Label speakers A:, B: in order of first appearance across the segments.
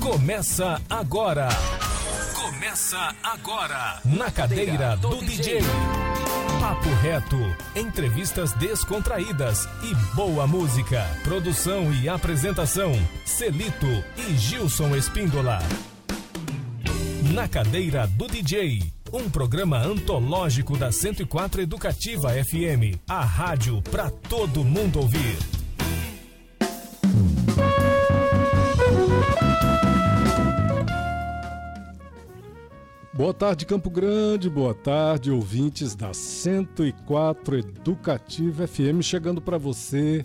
A: Começa agora. Começa agora. Na cadeira do DJ. Papo reto, entrevistas descontraídas e boa música. Produção e apresentação: Celito e Gilson Espíndola. Na cadeira do DJ. Um programa antológico da 104 Educativa FM. A rádio para todo mundo ouvir.
B: Boa tarde, Campo Grande. Boa tarde, ouvintes da 104 Educativa FM. Chegando para você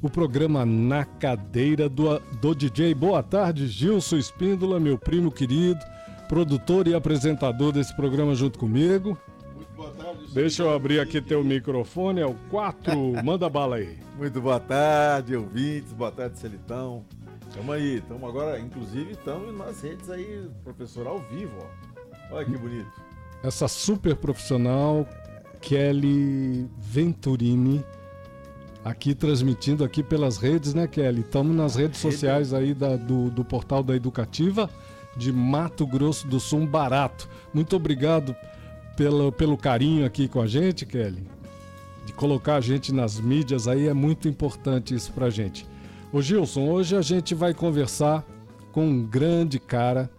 B: o programa Na Cadeira do, do DJ. Boa tarde, Gilson Espíndola, meu primo querido, produtor e apresentador desse programa junto comigo.
C: Muito boa tarde.
B: Deixa eu abrir aqui teu microfone, é o 4. Manda bala aí.
C: Muito boa tarde, ouvintes. Boa tarde, Celitão. Tamo aí, estamos agora, inclusive, estamos nas redes aí, professor ao vivo, ó. Olha que bonito.
B: Essa super profissional, Kelly Venturini, aqui transmitindo aqui pelas redes, né, Kelly? Estamos nas redes sociais aí da, do, do portal da Educativa de Mato Grosso do Sul, barato. Muito obrigado pelo, pelo carinho aqui com a gente, Kelly. De colocar a gente nas mídias aí é muito importante isso pra gente. Ô Gilson, hoje a gente vai conversar com um grande cara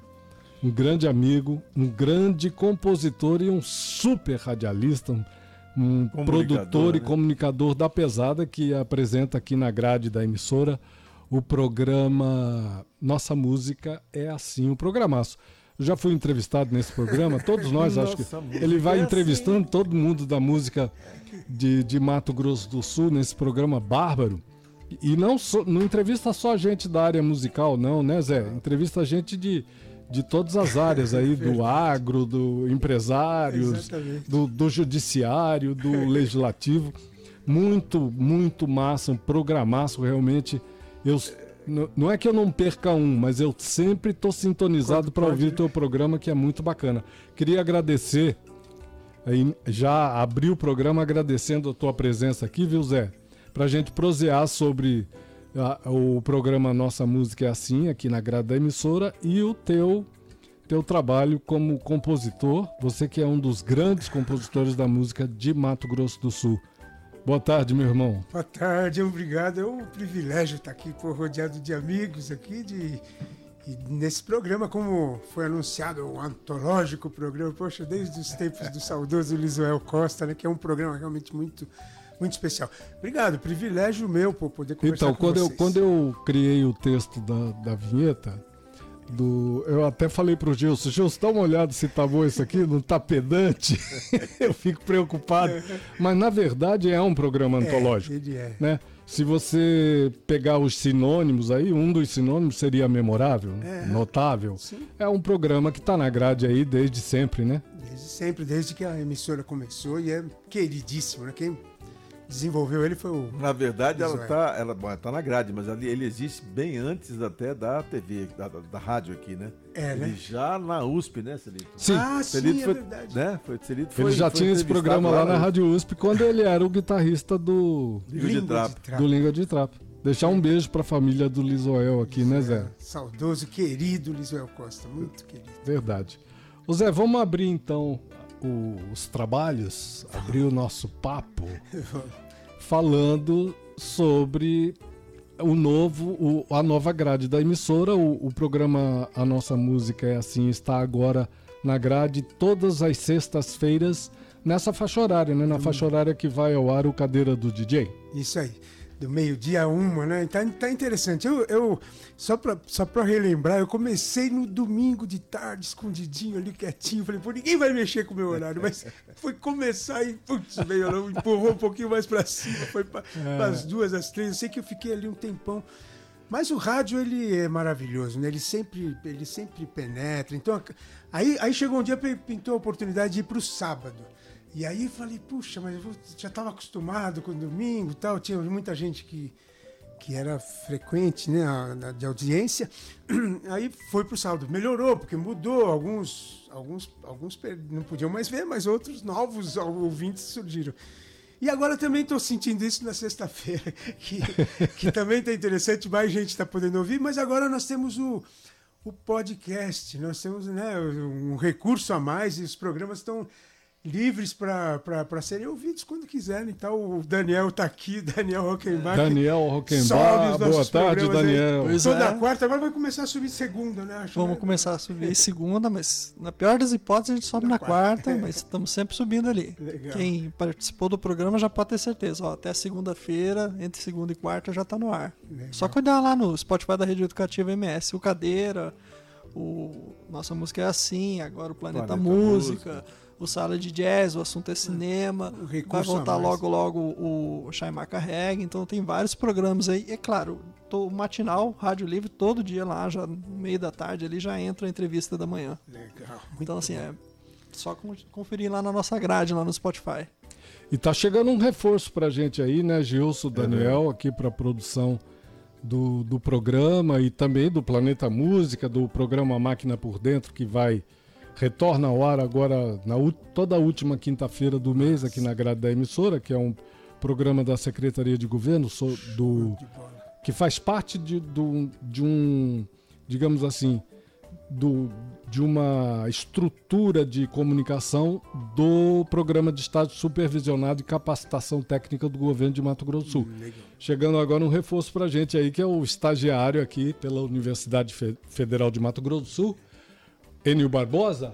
B: um grande amigo, um grande compositor e um super radialista, um, um produtor
C: né?
B: e comunicador da pesada que apresenta aqui na grade da emissora o programa Nossa Música é Assim, o programaço. Eu já fui entrevistado nesse programa, todos nós acho que ele vai
C: é
B: entrevistando
C: assim.
B: todo mundo da música de, de Mato Grosso do Sul nesse programa bárbaro. E não, so, não entrevista só gente da área musical, não, né, Zé? Entrevista gente de, de todas as áreas aí, do agro, do empresários, do, do judiciário, do legislativo. Muito, muito massa, um programaço realmente. Eu, não é que eu não perca um, mas eu sempre estou sintonizado para ouvir
D: né?
B: teu programa, que é muito bacana. Queria agradecer, já abri o programa agradecendo a tua presença aqui, viu, Zé? Pra gente prosear sobre a- o programa Nossa Música é Assim, aqui na grade da emissora, e o teu, teu trabalho como compositor, você que é um dos grandes compositores da música de Mato Grosso do Sul. Boa tarde, meu irmão.
D: Boa tarde, obrigado. É um privilégio estar aqui pô, rodeado de amigos aqui de e nesse programa, como foi anunciado, o antológico programa, poxa, desde os tempos do saudoso Lisoel Costa, né, que é um programa realmente muito muito especial. Obrigado, privilégio meu por poder conversar
B: Então,
D: com
B: quando eu,
D: vocês.
B: quando eu criei o texto da, da vinheta, do, eu até falei pro Gilson, Gilson, dá uma olhada se tá bom isso aqui, não tá pedante. eu fico preocupado. Mas na verdade é um programa
D: É,
B: antológico.
D: ele é.
B: Né? Se você pegar os sinônimos aí, um dos sinônimos seria memorável,
D: É.
B: notável.
D: Sim.
B: É um programa que tá na grade aí desde sempre, né?
D: Desde sempre, desde que a emissora começou e é queridíssimo, né? Quem desenvolveu ele foi o
C: Na verdade, ela
D: Isso é.
C: tá, ela, bom, ela tá na grade, mas ali, ele existe bem antes até da TV, da, da, da rádio aqui, né?
D: É,
C: ele
D: né?
C: já na USP, né, Celito?
B: Sim.
D: Ah, sim,
C: Celito
D: é
C: foi,
D: verdade.
C: né? Foi, Celito
B: Ele
C: foi-
B: já
C: foi
B: tinha esse programa lá na Rádio USP quando ele era o guitarrista do,
C: Língua de Trapo.
B: do Língua de Trapo. Deixar um beijo pra família do Lisoel aqui, né, Zé?
D: Saudoso, querido Lisoel Costa, muito querido.
B: Verdade. Ô Zé, vamos abrir então o- os trabalhos, abrir o nosso papo, falando sobre o novo, o- a nova grade da emissora. O, o programa A Nossa Música é Assim está agora na grade todas as sextas-feiras nessa faixa horária, né? Na faixa horária que vai ao ar o Cadeira do DJ.
D: Isso aí. Do meio-dia a uma, né? Tá, tá interessante. Eu, eu só pra, só pra relembrar, eu comecei no domingo de tarde, escondidinho ali, quietinho. Falei, pô, ninguém vai mexer com o meu horário. Mas foi começar e, putz, veio, empurrou um pouquinho mais pra cima. Foi pra, as duas, as três. Eu sei que eu fiquei ali um tempão. Mas o rádio, ele é maravilhoso, né? Ele sempre, ele sempre penetra. Então, aí, aí chegou um dia, pintou a oportunidade de ir pro sábado. E aí falei, puxa, mas eu já estava acostumado com o domingo tal. Tinha muita gente que, que era frequente, né, de audiência. Aí foi pro sábado. Melhorou, porque mudou. Alguns, alguns, alguns não podiam mais ver, mas outros novos ouvintes surgiram. E agora também estou sentindo isso na sexta-feira, que, que também está interessante, mais gente está podendo ouvir, mas agora nós temos o, o podcast. Nós temos né, um recurso a mais e os programas estão livres para serem ouvidos quando quiserem. Então, o Daniel está aqui, Daniel Rockenbach.
B: Daniel Rockenbach, boa tarde, Daniel.
D: Aí, toda é. quarta, agora vai começar a subir segunda, né?
E: Acho Vamos né? começar a subir segunda, mas na pior das hipóteses a gente sobe na, na quarta, quarta mas estamos sempre subindo ali. Legal. Quem participou do programa já pode ter certeza, ó, até segunda-feira, entre segunda e quarta já está no ar. Legal. Só cuidar lá no Spotify da Rede Educativa MS, o Cadeira, o Nossa Música é Assim, agora o Planeta, Planeta Música. Música o Sala de Jazz, o assunto é cinema. Vai voltar logo, logo o Shaimar Carrega. Então tem vários programas aí. E é claro, tô, o matinal, Rádio Livre, todo dia lá, já no meio da tarde ali já entra a entrevista da manhã. Legal. Então, assim, é só conferir lá na nossa grade, lá no Spotify.
B: E tá chegando um reforço pra gente aí, né, Gilson, Daniel, aqui pra produção do, do programa e também do Planeta Música, do programa Máquina por Dentro, que vai retorna ao ar agora na toda a última quinta-feira do mês aqui na grade da emissora, que é um programa da Secretaria de Governo do que faz parte de, do, de um, digamos assim, do, de uma estrutura de comunicação do Programa de Estágio Supervisionado e Capacitação Técnica do Governo de Mato Grosso do Sul. Chegando agora um reforço para a gente aí, que é o estagiário aqui pela Universidade Federal de Mato Grosso do Sul, Enio Barbosa?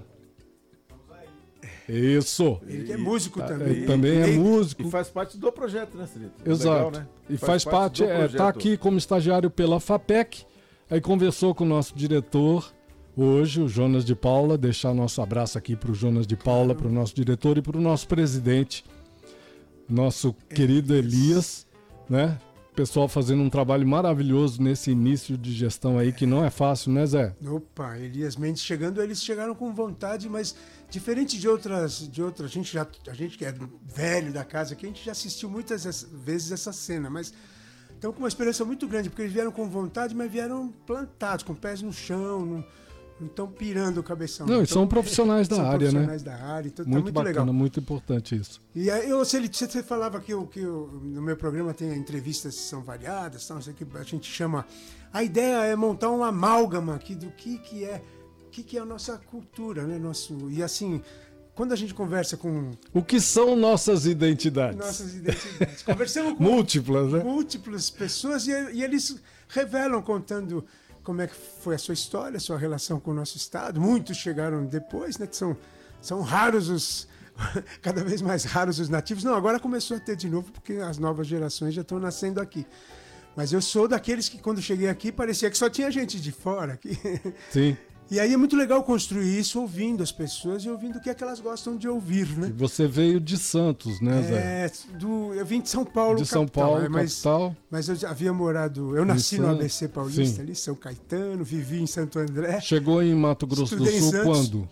B: Isso.
D: Ele é músico também. Ele
B: também é músico.
C: E faz parte do projeto, né, Celito?
B: Exato. Legal, né? E faz, faz parte, está é, tá aqui como estagiário pela FAPEC, aí conversou com o nosso diretor hoje, o Jonas de Paula, deixar nosso abraço aqui para o Jonas de Paula, para o nosso diretor e para o nosso presidente, nosso querido Elias, né? Pessoal fazendo um trabalho maravilhoso nesse início de gestão aí, que não é fácil, né, Zé?
D: Opa, Elias Mendes chegando, eles chegaram com vontade, mas diferente de outras, de outras, a gente já, a gente que é velho da casa aqui, a gente já assistiu muitas vezes essa cena, mas estão com uma esperança muito grande, porque eles vieram com vontade, mas vieram plantados, com pés no chão, no, não estão pirando o cabeção.
B: Não, então, são profissionais da são área,
D: profissionais
B: né?
D: da área, então
B: muito,
D: tá muito
B: bacana,
D: legal.
B: muito importante isso.
D: E aí, eu, se ele, você falava que, eu, que eu, no meu programa tem entrevistas que são variadas, tal, isso aqui a gente chama. A ideia é montar uma amálgama aqui do que, que é que, que é a nossa cultura, né? Nosso, e assim, quando a gente conversa com.
B: O que são nossas identidades?
D: Nossas identidades. Conversamos com
B: múltiplas, né?
D: múltiplas pessoas e, e eles revelam contando como é que foi a sua história, a sua relação com o nosso Estado. Muitos chegaram depois, né? Que são, são raros os. cada vez mais raros os nativos. Não, agora começou a ter de novo, porque as novas gerações já estão nascendo aqui. Mas eu sou daqueles que, quando cheguei aqui, parecia que só tinha gente de fora aqui.
B: Sim.
D: E aí é muito legal construir isso ouvindo as pessoas e ouvindo o que é que elas gostam de ouvir, né? E
B: você veio de Santos, né, Zé?
D: É, do, eu vim de São Paulo,
B: De São capital, Paulo,
D: né? mas,
B: capital.
D: Mas eu já havia morado, eu nasci no ABC Paulista Sim. ali, São Caetano, vivi em Santo André.
B: Chegou em Mato Grosso do Sul quando?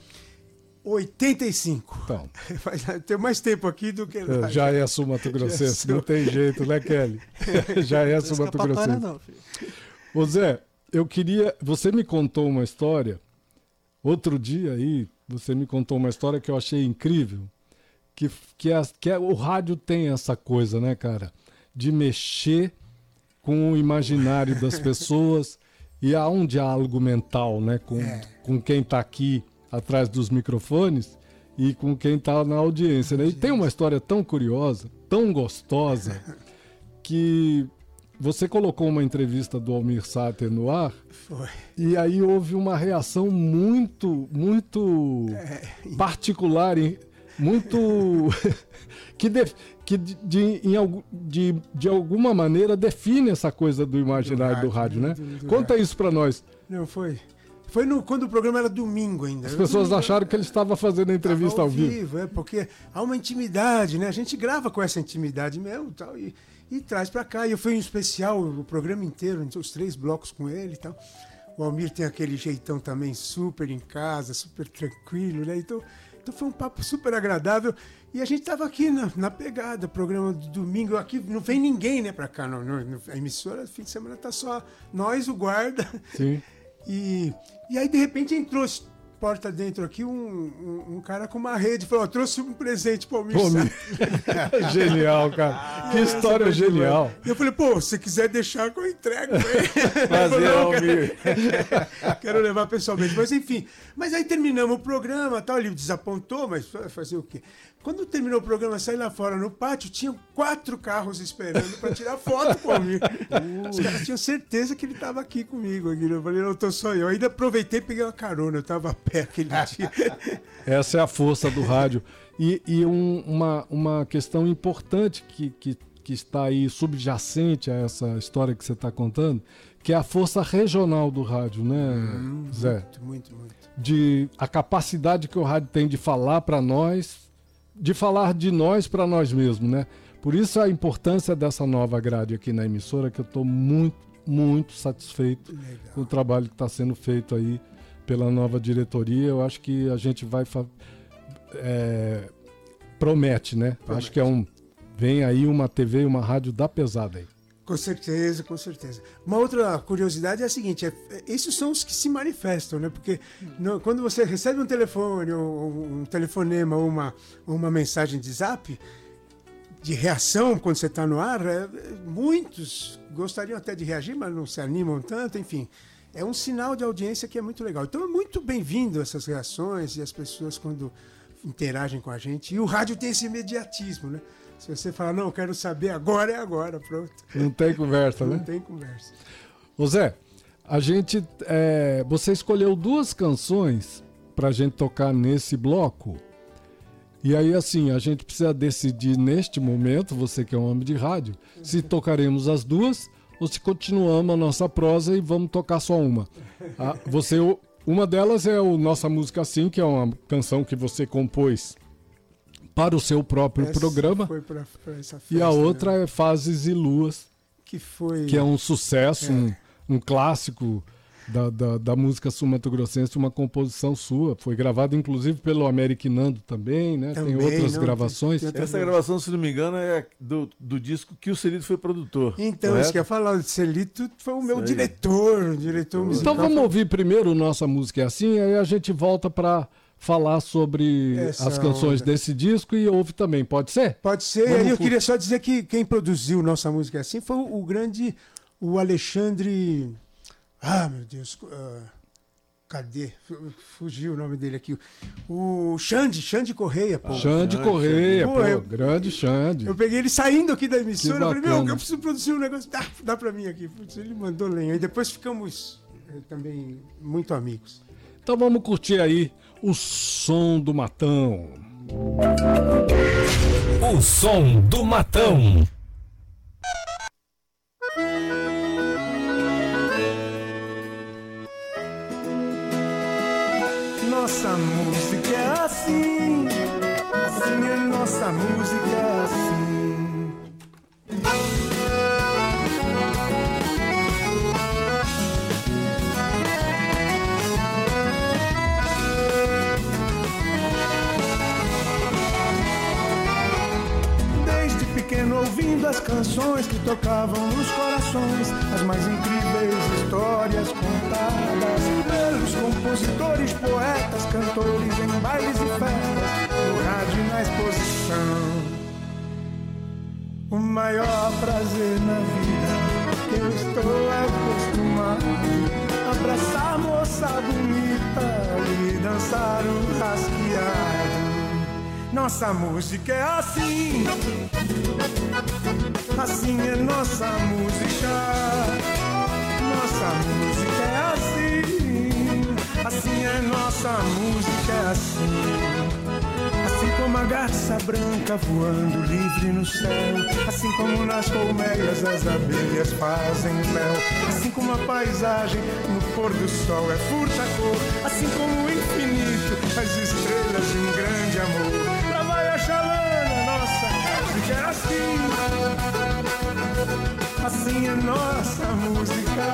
D: 85.
B: Então.
D: Tem mais tempo aqui do que lá.
B: É, já é sul Mato Grossense, não tem jeito, né, Kelly? já é sul Mato Grossense. Não, filho. Ô Zé, eu queria. Você me contou uma história Outro dia aí, você me contou uma história que eu achei incrível. Que, que, é, que é, o rádio tem essa coisa, né, cara? De mexer com o imaginário das pessoas. E há um diálogo mental, né? Com, é. com quem está aqui atrás dos microfones e com quem está na audiência, né? E tem uma história tão curiosa, tão gostosa, que você colocou uma entrevista do Almir Sater no ar.
D: Foi.
B: E aí houve uma reação muito, muito é. particular, muito. que, de, que de, de, de, de alguma maneira define essa coisa do imaginário do rádio, do rádio né? Do, do Conta rádio. isso para nós.
D: Não, foi. Foi no, quando o programa era domingo ainda.
B: As pessoas domingo, acharam que ele estava fazendo a entrevista ao, ao vivo. vivo.
D: É, porque há uma intimidade, né? A gente grava com essa intimidade mesmo tal, e, e traz para cá. E eu fui em especial o programa inteiro, os três blocos com ele e tal. O Almir tem aquele jeitão também super em casa, super tranquilo, né? Então, então foi um papo super agradável. E a gente estava aqui na, na, pegada, programa do domingo. Aqui não vem ninguém, né, para cá. No, a emissora, fim de semana, tá só nós, o guarda.
B: Sim.
D: E, e aí, de repente, entrou porta dentro aqui um, um, um cara com uma rede. Falou, trouxe um presente pro Almir.
B: Genial, cara. Que história genial.
D: E eu falei, pô, se quiser deixar que eu entrego. "Não,
C: Almir.
D: Quero levar pessoalmente. Mas enfim. Mas aí terminamos o programa, tal. Ele desapontou, mas fa- fazer o quê? Quando terminou o programa, saí lá fora no pátio, tinham quatro carros esperando para tirar foto comigo. Os caras tinham certeza que ele estava aqui comigo. aqui. Eu falei, não, tô só eu. Ainda aproveitei e peguei uma carona. Eu estava a pé aquele dia.
B: Essa é a força do rádio. E, e um- uma, uma questão importante que, que, que está aí subjacente a essa história que você está contando, que é a força regional do rádio, né, Zé?
D: Muito, muito, muito.
B: De a capacidade que o rádio tem de falar para nós, de falar de nós para nós mesmos, né? Por isso a importância dessa nova grade aqui na emissora, que eu estou muito, muito satisfeito com o trabalho que está sendo feito aí pela nova diretoria. Eu acho que a gente vai. é, promete, né? Acho que é um. Vem aí uma TV e uma rádio da pesada aí.
D: Com certeza, com certeza. Uma outra curiosidade é a seguinte: é, esses são os que se manifestam, né? Porque no- quando você recebe um telefone, ou, um telefonema, ou uma, uma mensagem de zap, de reação quando você está no ar, é, muitos gostariam até de reagir, mas não se animam tanto, enfim. É um sinal de audiência que é muito legal. Então é muito bem-vindo essas reações e as pessoas quando interagem com a gente. E o rádio tem esse imediatismo, né? Se você falar, não, eu quero saber agora, é agora, pronto.
B: Não tem conversa,
D: Não
B: né?
D: tem conversa.
B: Ô Zé, a gente. é, você escolheu duas canções pra gente tocar nesse bloco. E aí, assim, a gente precisa decidir neste momento, você que é um homem de rádio, se tocaremos as duas ou se continuamos a nossa prosa e vamos tocar só uma. Ah, você, uma delas é o Nossa Música Assim, que é uma canção que você compôs para o seu próprio
D: Essa
B: programa.
D: Foi pra, pra essa
B: E a
D: festa,
B: outra
D: né?
B: é Fases e Luas,
D: que foi
B: que é um sucesso, um, um clássico da, da, da música sul-mato-grossense, uma composição sua. Foi gravada inclusive pelo Americanando também, né?
D: Também,
B: tem outras
D: não,
B: gravações.
D: tem- tem-
C: Essa gravação, se não me engano, é do, do disco que o Celito foi produtor.
D: Então,
C: correto?
D: isso que eu ia falar, o Celito foi o meu diretor, o diretor musical.
B: Então vamos ouvir primeiro Nossa Música é Assim, aí a gente volta para falar sobre
D: Essa
B: as canções
D: onda.
B: desse disco e ouve também, pode ser?
D: Pode ser,
B: Vamos
D: aí eu queria só dizer que quem produziu nossa música assim foi o, grande, o Alexandre, ah meu Deus, ah, cadê? Fu- Fugiu o nome dele aqui. O Xande, Xande Correia, pô.
B: Xande Correia,
D: Pô,
B: pô,
D: eu-
B: grande Xande.
D: Eu peguei ele saindo aqui da emissora,
B: Que
D: eu falei, meu, eu preciso produzir um negócio, dá, dá pra mim aqui. Putz, ele mandou lenha. E depois ficamos eh, também muito amigos.
B: Então vamos curtir aí o som do Matão.
A: O som do matão.
D: Nossa música é assim, assim é nossa música as canções que tocavam nos corações, as mais incríveis histórias contadas pelos compositores, poetas, cantores em bailes e festas, no rádio na exposição. O maior prazer na vida que eu estou acostumado abraçar moça bonita e dançar um rasqueado. Nossa música é assim, assim é nossa música. Nossa música é assim, assim é nossa música é assim. Assim como a garça branca voando livre no céu, assim como nas colmeias as abelhas fazem mel, assim como a paisagem no pôr do sol é furta cor, assim como o infinito, as estrelas de um grande amor. Lá vai a chalana, nossa música é assim, assim é nossa música.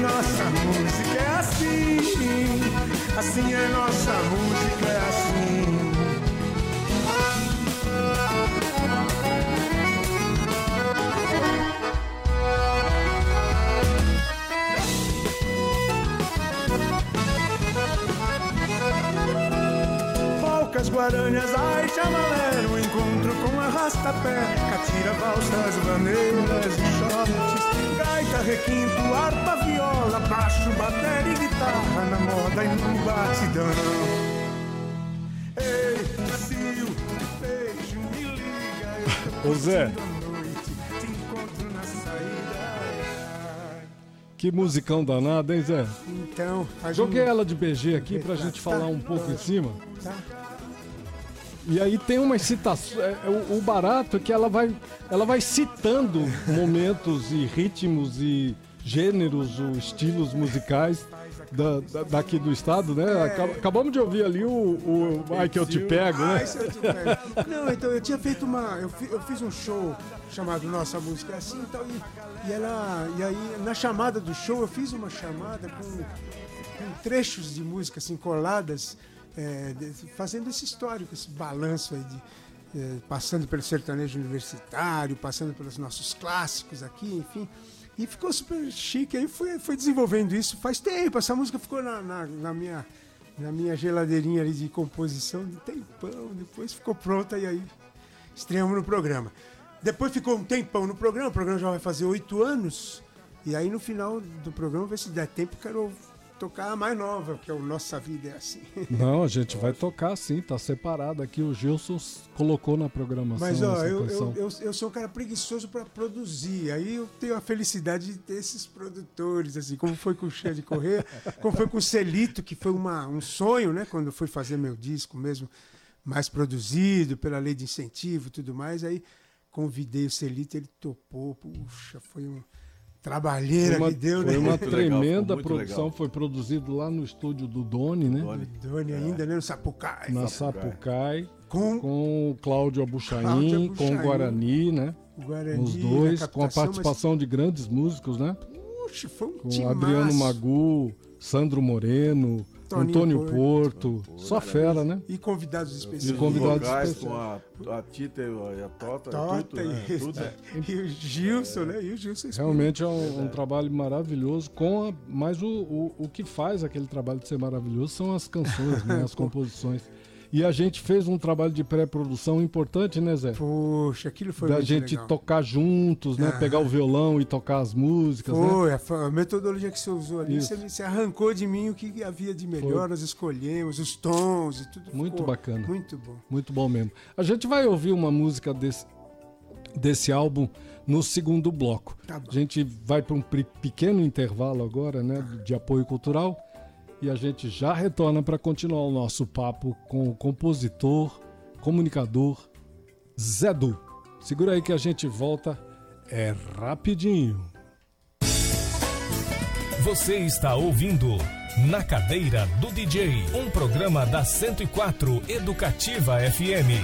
D: Nossa música é assim, assim é nossa música é assim. guaranhas, ai chamalé, com arrasta-pé, catira, valsas, bandeiras e shorts, gaita, requinto, harpa, viola, baixo, bateria e guitarra, na moda e no batidão. Ei, Cio, beijo, me liga,
B: Ô, Zé.
D: curtindo a noite, te encontro na saída. ai, ai.
B: Que musicão danado, hein, Zé?
D: Então,
B: Joguei ela de BG aqui pra
D: Tá,
B: gente
D: tá.
B: falar um pouco em cima.
D: Tá?
B: E aí tem umas citações. é, é, o, o barato é que ela vai, ela vai citando momentos e ritmos e gêneros, ou estilos musicais da, da- daqui do estado, né? Acab- Acabamos de ouvir ali o, o Ai que eu te pego, né?
D: Ai, se eu te pego. Não, então eu tinha feito uma. Eu, fi- eu fiz um show chamado Nossa Música é Assim e tal. E, e ela. E aí, na chamada do show, eu fiz uma chamada com, com trechos de música assim, coladas, é, fazendo esse histórico, esse balanço aí de. é, passando pelo sertanejo universitário, passando pelos nossos clássicos aqui, enfim. E ficou super chique. Aí foi, foi desenvolvendo isso faz tempo. Essa música ficou na, na, na minha na minha geladeirinha ali de composição de tempão, depois ficou pronta e aí estreamos no programa. Depois ficou um tempão no programa, o programa já vai fazer oito anos, e aí no final do programa, ver se der tempo, quero tocar a mais nova, que é o Nossa Vida é Assim.
B: Não, a gente vai tocar sim, tá separado aqui. O Gilson colocou na programação
D: Mas ó, eu, eu, eu, eu sou um cara preguiçoso para produzir. Aí eu tenho a felicidade de ter esses produtores, assim, como foi com o Cheia de Correr, como foi com o Celito, que foi uma, um sonho, né? Quando eu fui fazer meu disco mesmo, mais produzido, pela lei de incentivo e tudo mais. Aí convidei o Celito, ele topou. Puxa, foi um trabalheira
B: Foi uma,
D: que deu,
B: foi
D: né?
B: uma
C: Muito legal,
B: tremenda
C: muito
B: produção,
C: legal.
B: foi produzido lá no estúdio do Doni, né?
C: Doni.
D: Doni ainda, né? No Sapucaí.
B: Na Sapucai,
D: Com
B: com o Cláudio Abuchain, com o Guarani, né?
D: o Guarani.
B: Os dois, com a
D: captação, mas,
B: participação de grandes músicos, né?
D: Puxa, foi um
B: Com
D: timaço.
B: Adriano Magu, Sandro Moreno,
D: Toninho
B: Antônio
D: Porto.
B: Porto, só fera, né?
D: E convidados
B: E
D: especiais.
B: convidados
C: vocais
B: especiais.
C: com a, a Tita e a Tota,
D: Tota
C: tudo, né?
D: e,
C: Tudo.
D: e o Gilson, né? E o Gilson
B: Realmente é um, um trabalho maravilhoso, com a- mas o, o, o que faz aquele trabalho de ser maravilhoso são as canções, né? as composições. E a gente fez um trabalho de pré-produção importante, né, Zé?
D: Poxa, aquilo foi
B: da
D: muito
B: gente
D: legal.
B: tocar juntos, né?
D: Ah.
B: Pegar o violão e tocar as músicas, né?
D: Foi, a, metodologia que você usou ali, você, você arrancou de mim o que havia de melhor,
B: Foi.
D: nós escolhemos, os tons e tudo.
B: Muito
D: ficou
B: bacana.
D: Muito bom.
B: Muito bom mesmo. A gente vai ouvir uma música desse, desse álbum no segundo bloco.
D: Tá bom.
B: A gente vai para um pequeno intervalo agora, né, de apoio cultural, e a gente já retorna para continuar o nosso papo com o compositor, comunicador Zé Du. Segura aí que a gente volta é rapidinho.
A: Você está ouvindo Na Cadeira do DJ, um programa da 104 Educativa FM.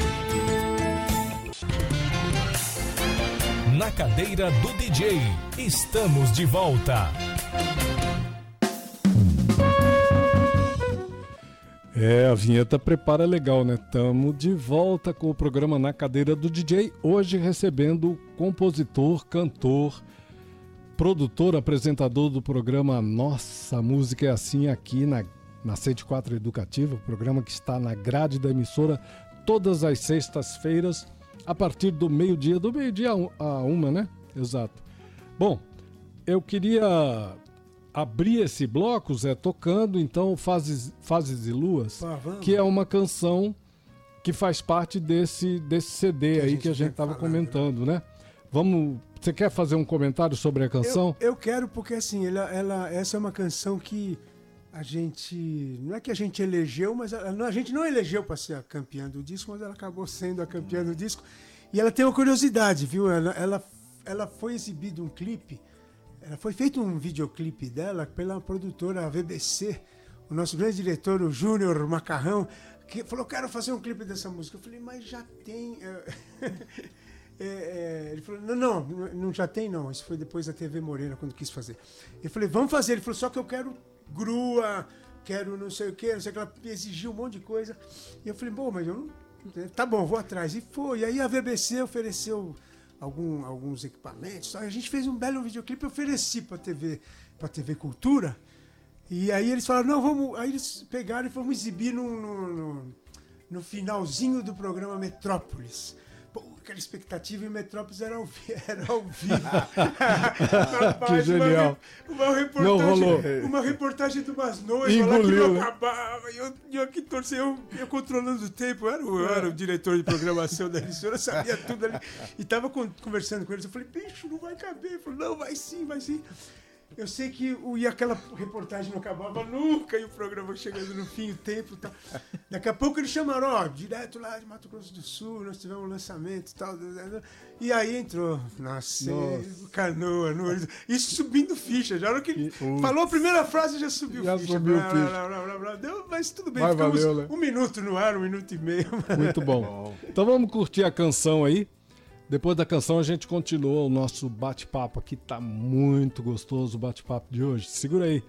A: Na Cadeira do DJ, estamos de volta.
B: É, a vinheta prepara legal, né? Tamo de volta com o programa Na Cadeira do DJ, hoje recebendo o compositor, cantor, produtor, apresentador do programa Nossa Música é Assim aqui na, na 104 Educativa, programa que está na grade da emissora todas as sextas-feiras, a partir do meio-dia, do meio-dia a uma, né? Exato. Bom, eu queria abrir esse bloco, Zé, tocando então Fases, Fases e Luas, que é uma canção que faz parte desse, desse CD
D: Que
B: aí que a gente estava
D: falando,
B: comentando, né? Vamos. Você quer fazer um comentário sobre a canção?
D: Eu, eu quero porque assim, ela, ela- essa é uma canção que a gente. Não é que a gente elegeu, mas a, a gente não elegeu para ser a campeã do disco, mas ela acabou sendo a campeã do disco. E ela tem uma curiosidade, viu? Ela, ela, ela foi exibido um clipe, foi feito um videoclipe dela pela produtora VBC, o nosso grande diretor, o Júnior Macarrão, que falou: quero fazer um clipe dessa música. Eu falei, mas já tem. eh, É, é, ele falou, não, não, não já tem não. Isso foi depois da TV Morena, quando quis fazer. Eu falei, vamos fazer. Ele falou, só que eu quero grua, quero não sei o que, não sei o que. Ela exigiu um monte de coisa. E eu falei, bom, mas eu não. Tá bom, vou atrás. E foi. E aí a VBC ofereceu algum, alguns equipamentos. A gente fez um belo videoclipe, ofereci para TV, para TV Cultura. E aí eles falaram, não, vamos. Aí eles pegaram e vamos exibir no, no, no,
C: no finalzinho do programa Metrópolis. Aquela expectativa em Metrópolis era ao, era ao vivo. Rapaz,
B: genial.
C: Uma, uma reportagem,
B: Não rolou.
C: Uma reportagem de umas noivas lá que
B: Engoliu,
C: não acabava. E eu, e eu aqui torcendo, eu, eu controlando o tempo. Eu era, o, eu era o diretor de programação da emissora, sabia tudo ali. E tava con- conversando com eles. Eu falei, bicho, não vai caber. Ele falou, não, vai sim, vai sim. Eu sei que o, e aquela reportagem não acabava nunca, e o programa chegando no fim, o tempo e tal. Daqui a pouco eles chamaram, ó, direto lá de Mato Grosso do Sul, nós tivemos um lançamento e tal. E aí entrou, Nossa. canoa, no, isso subindo ficha. Já hora que
B: Que-
C: falou a primeira frase, já subiu
B: Já
C: ficha.
B: subiu
C: Blá,
B: ficha.
C: blá, blá, blá, blá. Deu, mas tudo bem,
B: Mas
C: ficamos
B: valeu, né?
C: um minuto no ar, um minuto e meio.
B: Muito. Bom. Então vamos curtir a canção aí. Depois da canção a gente continua o nosso bate-papo aqui. Tá muito gostoso o bate-papo de hoje. Segura aí.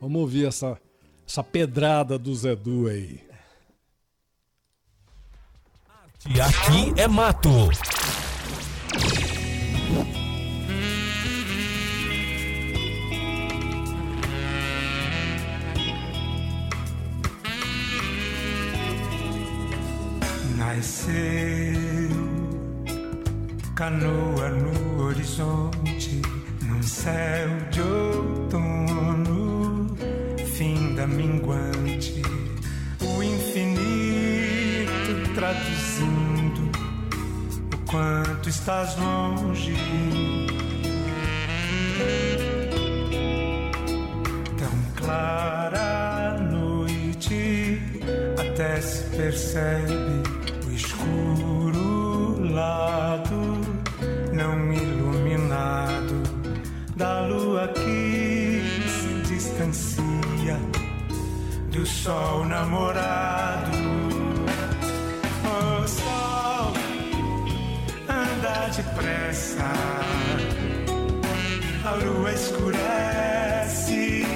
B: Vamos ouvir essa, essa pedrada do Zedu aí.
A: E aqui é mato.
D: Nasceu canoa no horizonte, num céu de outono, fim da minguante, o infinito traduzindo o quanto estás longe. Tão clara a noite, até se percebe o escuro lado do sol namorado. O sol anda depressa. A lua escurece,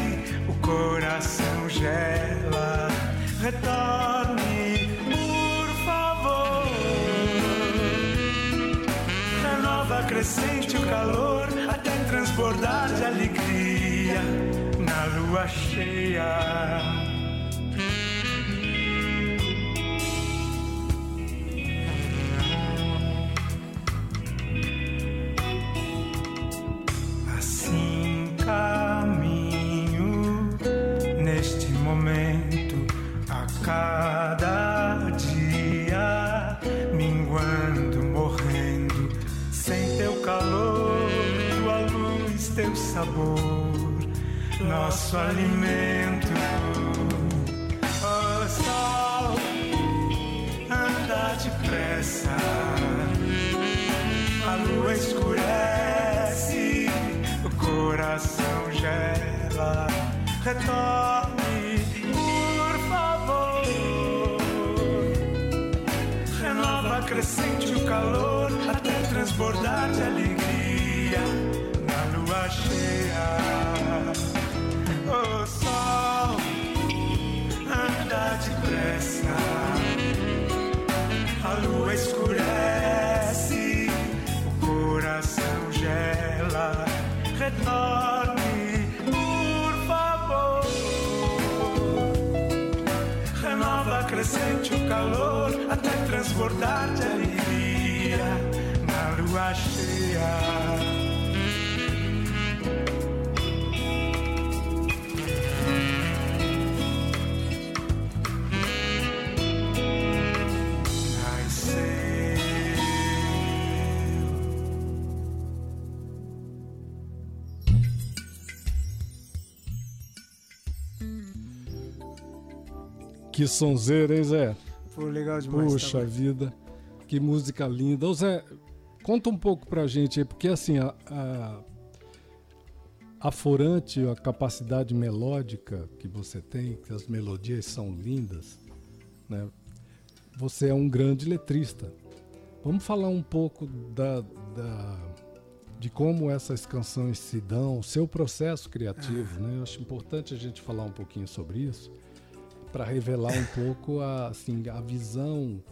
D: o coração gela. Retorne, por favor. Renova crescente o calor até transbordar de alegria na lua cheia. Cada dia, minguando, morrendo, sem teu calor, tua luz, teu sabor, nosso alimento. O sol anda depressa. A lua escurece, o coração gela. Retorne, calor até transbordar de alegria na lua cheia. O sol anda depressa. A lua escurece, o coração gela. Retorne, por favor. Renova crescente o calor até transbordar de alegria
B: Que sonzeira, hein, Zé?
C: Pô, legal demais.
B: Puxa
C: tá?
B: vida, que música linda. Ô Zé, conta um pouco pra gente aí, porque assim, a, a, a Forante, a capacidade melódica que você tem, que as melodias são lindas, né? Você é um grande letrista. Vamos falar um pouco da, da- de como essas canções se dão, o seu processo criativo, né? Eu acho importante a gente falar um pouquinho sobre isso para revelar um pouco a, assim, a visão,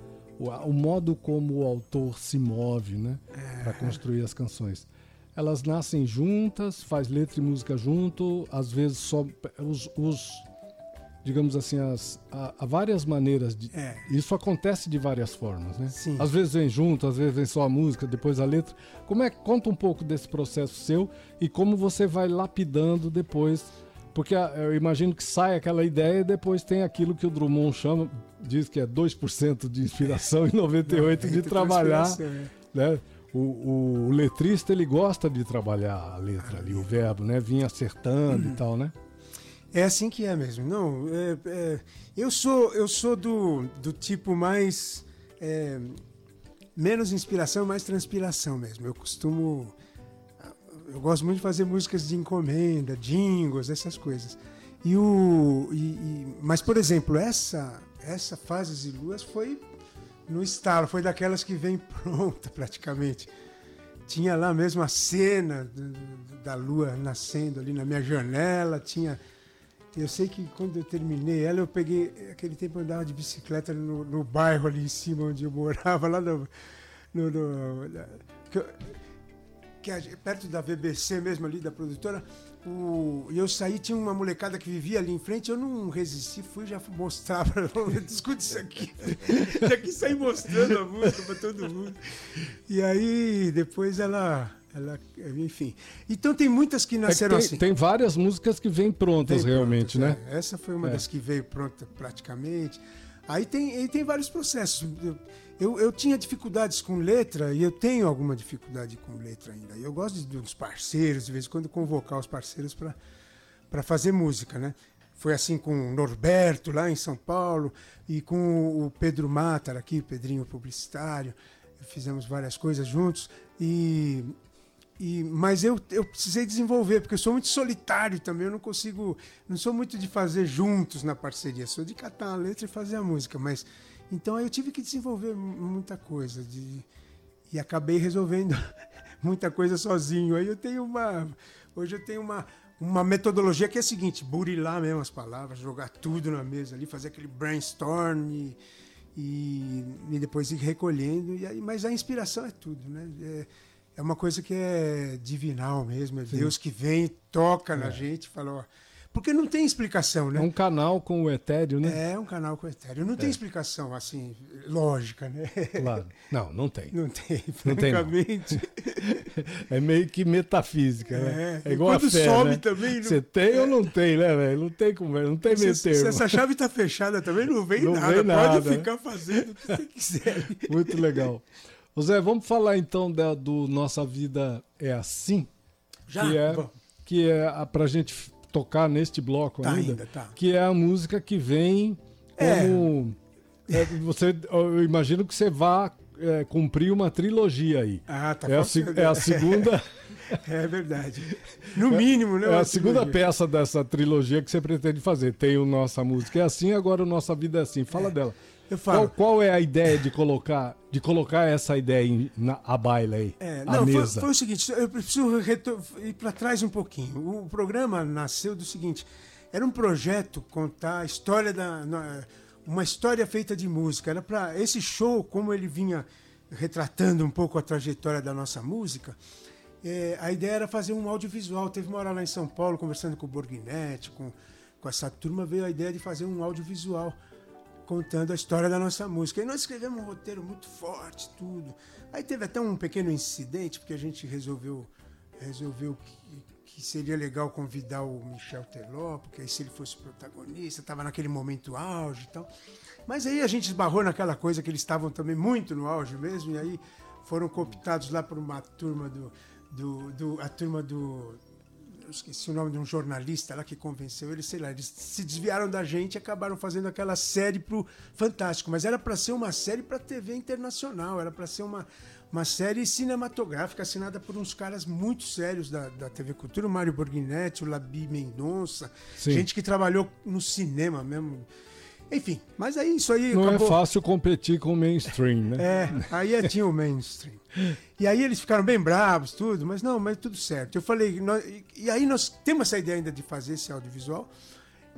B: o, o modo como o autor se move, né, para construir as canções. Elas nascem juntas, faz letra e música junto, às vezes só os, os, digamos assim, as, há, há várias maneiras de.
D: É.
B: Isso acontece de várias formas, né?
D: Sim.
B: Às vezes vem junto, às vezes vem só a música, depois a letra. Como é conta um pouco desse processo seu e como você vai lapidando depois? Porque eu imagino que sai aquela ideia e depois tem aquilo que o Drummond chama, diz que é 2% de inspiração e 98% de trabalhar,
D: Transpiração,
B: né? O, o- o letrista ele gosta de trabalhar a letra ali, o verbo, né? Vir acertando
D: Uhum.
B: e tal, né?
D: É assim que é mesmo. Não, é- é, eu sou eu sou do, do tipo mais é, menos inspiração, mais transpiração mesmo. Eu costumo eu gosto muito de fazer músicas de encomenda, jingles, essas coisas. E o e- e- mas por exemplo essa essa Fases e Luas foi no estalo, foi daquelas que vem pronta praticamente. Tinha lá mesmo a cena da lua nascendo ali na minha janela, tinha eu sei que quando eu terminei ela, eu peguei. Aquele tempo eu andava de bicicleta no, no bairro ali em cima onde eu morava, lá no. no- no- eu- que a- perto da VBC mesmo ali, da produtora. O, eu saí, tinha uma molecada que vivia ali em frente, eu não resisti, fui já mostrar para escuta isso aqui. Que saí mostrando a música para todo mundo. E aí, depois ela. ela enfim. Então tem muitas que
B: É que
D: nasceram
B: tem,
D: assim.
B: tem várias músicas que vêm prontas
D: Bem
B: realmente,
D: prontas,
B: né?
D: é. Essa foi uma
B: É.
D: das que veio pronta praticamente. Aí tem, aí tem vários processos. Eu, eu, tinha dificuldades com letra e eu tenho alguma dificuldade com letra ainda. Eu gosto de, dos parceiros, de vez em quando convocar os parceiros para fazer música, né? Foi assim com o Norberto lá em São Paulo e com o Pedro Matar aqui, Pedrinho Publicitário. Fizemos várias coisas juntos e e, mas eu, eu precisei desenvolver, porque eu sou muito solitário também, eu não consigo. Não sou muito de fazer juntos na parceria, sou de catar a letra e fazer a música. Mas então aí eu tive que desenvolver mu- muita coisa. De, e acabei resolvendo muita coisa sozinho. Aí eu tenho uma. Hoje eu tenho uma, uma metodologia que é a seguinte: burilar mesmo as palavras, jogar tudo na mesa ali, fazer aquele brainstorm e, e, e depois ir recolhendo. E aí, mas a inspiração é tudo, né? É, é uma coisa que é divinal mesmo, é Deus que vem toca na gente e fala, ó. Porque não tem explicação,
B: É
D: né?
B: um canal com o etéreo, né?
D: É um canal com etéreo. Não tem explicação, assim, lógica, né?
B: Claro. Não, não tem.
D: Não tem,
B: Não tem, não.
D: francamente.
B: É meio que metafísica, né?
D: É.
B: É
D: E
B: igual a
D: quando
B: fé,
D: sobe
B: né?
D: também, não-
B: Você tem ou não tem, né, velho? Não tem como, não tem meio
D: se,
B: termo.
D: se essa chave tá fechada também, não vem
B: Não
D: nada.
B: vem nada,
D: Pode
B: né?
D: ficar fazendo o que você quiser.
B: Muito legal. Ô Zé, vamos falar então da, do Nossa Vida é Assim?
D: Já?
B: Que é,
D: Bom,
B: que é a, pra gente tocar neste bloco
D: Tá
B: ainda.
D: ainda, tá.
B: Que é a música que vem
D: É.
B: como... é, você, eu imagino que você vá é, cumprir uma trilogia aí.
D: Ah, tá
B: é, a, é a segunda...
D: É verdade. No mínimo, né?
B: É a segunda
D: trilogia.
B: peça dessa trilogia que você pretende fazer. Tem o Nossa Música é Assim, agora o Nossa Vida é Assim. Fala dela.
D: Eu
B: Qual,
D: falo.
B: qual é a ideia de colocar, de colocar essa ideia em, na, a baila aí?
D: É, não, foi,
B: mesa.
D: foi o seguinte, eu preciso ir para trás um pouquinho. O programa nasceu do seguinte, era um projeto contar a história da uma história feita de música. Era para esse show, como ele vinha retratando um pouco a trajetória da nossa música. é, a ideia era fazer um audiovisual. Teve uma hora lá em São Paulo conversando com o Borghinetti, com com essa turma veio a ideia de fazer um audiovisual contando a história da nossa música. E nós escrevemos um roteiro muito forte, tudo. Aí teve até um pequeno incidente, porque a gente resolveu, resolveu que, que seria legal convidar o Michel Teló, porque aí se ele fosse protagonista, estava naquele momento auge e tal. Mas aí a gente esbarrou naquela coisa que eles estavam também muito no auge mesmo, e aí foram cooptados lá por uma turma do. do, do a turma do eu esqueci o nome de um jornalista lá que convenceu eles, sei lá, eles se desviaram da gente e acabaram fazendo aquela série pro Fantástico, mas era para ser uma série para TV internacional, era para ser uma, uma série cinematográfica assinada por uns caras muito sérios da, da TV Cultura, o Mário Borghinetti, o Labi Mendonça,
B: Sim.
D: gente que trabalhou no cinema mesmo. Enfim, mas aí isso aí
B: Não
D: acabou...
B: é fácil competir com o mainstream, né?
D: É, aí é, tinha o mainstream. E aí eles ficaram bem bravos, tudo, mas não, mas tudo certo. Eu falei, nós- e, aí nós temos essa ideia ainda de fazer esse audiovisual.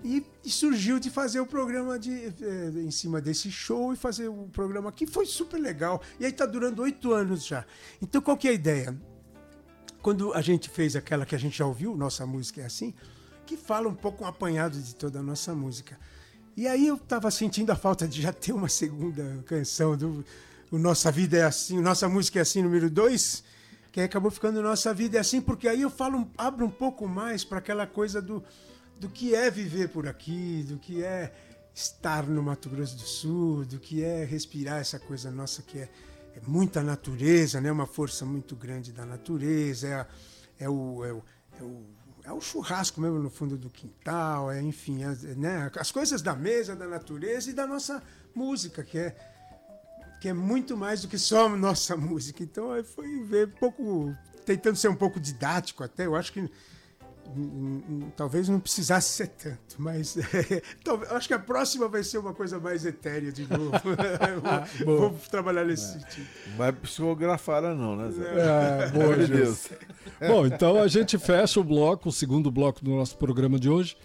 D: E, e surgiu de fazer o programa de, eh, em cima desse show e fazer o programa aqui. Foi super legal. E aí tá durando oito anos já. Então qual que é a ideia? Quando a gente fez aquela que a gente já ouviu, nossa música é assim,
C: que fala um pouco um apanhado de toda a nossa música. E aí eu tava sentindo a falta de já ter uma segunda canção do o Nossa Vida é Assim, Nossa Música é Assim, número 2, que acabou ficando Nossa Vida é Assim, porque aí eu falo, abro um pouco mais para aquela coisa do, do que é viver por aqui, do que é estar no Mato Grosso do Sul, do que é respirar essa coisa nossa que é, é muita natureza, né? uma força muito grande da natureza, é, é, o, é, o, é, o, é o churrasco mesmo no fundo do quintal, é, enfim, é, né? as coisas da mesa, da natureza e da nossa música, que é que é muito mais do que só nossa música. Então foi ver um pouco, tentando ser um pouco didático até, eu acho que talvez não precisasse ser tanto, mas é, acho que a próxima vai ser uma coisa mais etérea de novo. vou, vou, trabalhar nesse é. sentido.
F: Não vai psicografar, não, né, Zé?
B: É, boa, de Deus. Bom, então a gente fecha o bloco, o segundo bloco do nosso programa de hoje,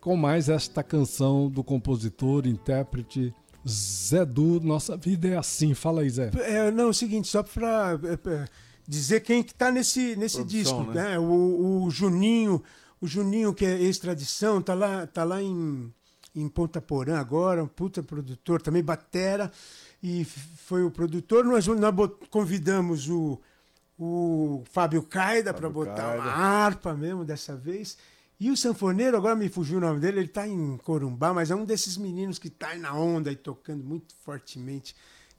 B: com mais esta canção do compositor, intérprete Zé Du, Nossa Vida é Assim. Fala aí, Zé.
C: É, não, é o seguinte, só para é, é, dizer quem que tá nesse, nesse Produção, disco, né? né? O, o, Juninho, o Juninho que é ex-tradição, tá lá, tá lá em, em Ponta Porã agora, um puta produtor, também batera, e foi o produtor. Nós, nós convidamos o, o Fábio Caida para botar Caida. uma harpa mesmo dessa vez. E o sanfoneiro, agora me fugiu o nome dele, ele está em Corumbá, mas é um desses meninos que está na onda e tocando muito fortemente.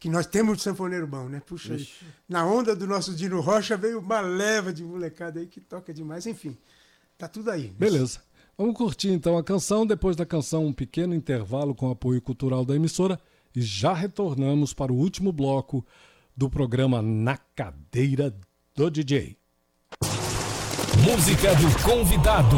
C: Que nós temos de sanfoneiro bom, né? Puxa, Ixi. na onda do nosso Dino Rocha veio uma leva de molecada aí que toca demais. Enfim, tá tudo aí.
B: Beleza. Vamos curtir então a canção. Depois da canção, um pequeno intervalo com apoio cultural da emissora. E já retornamos para o último bloco do programa Na Cadeira do DJ.
D: Música do convidado.